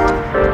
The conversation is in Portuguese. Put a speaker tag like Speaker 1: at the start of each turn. Speaker 1: Música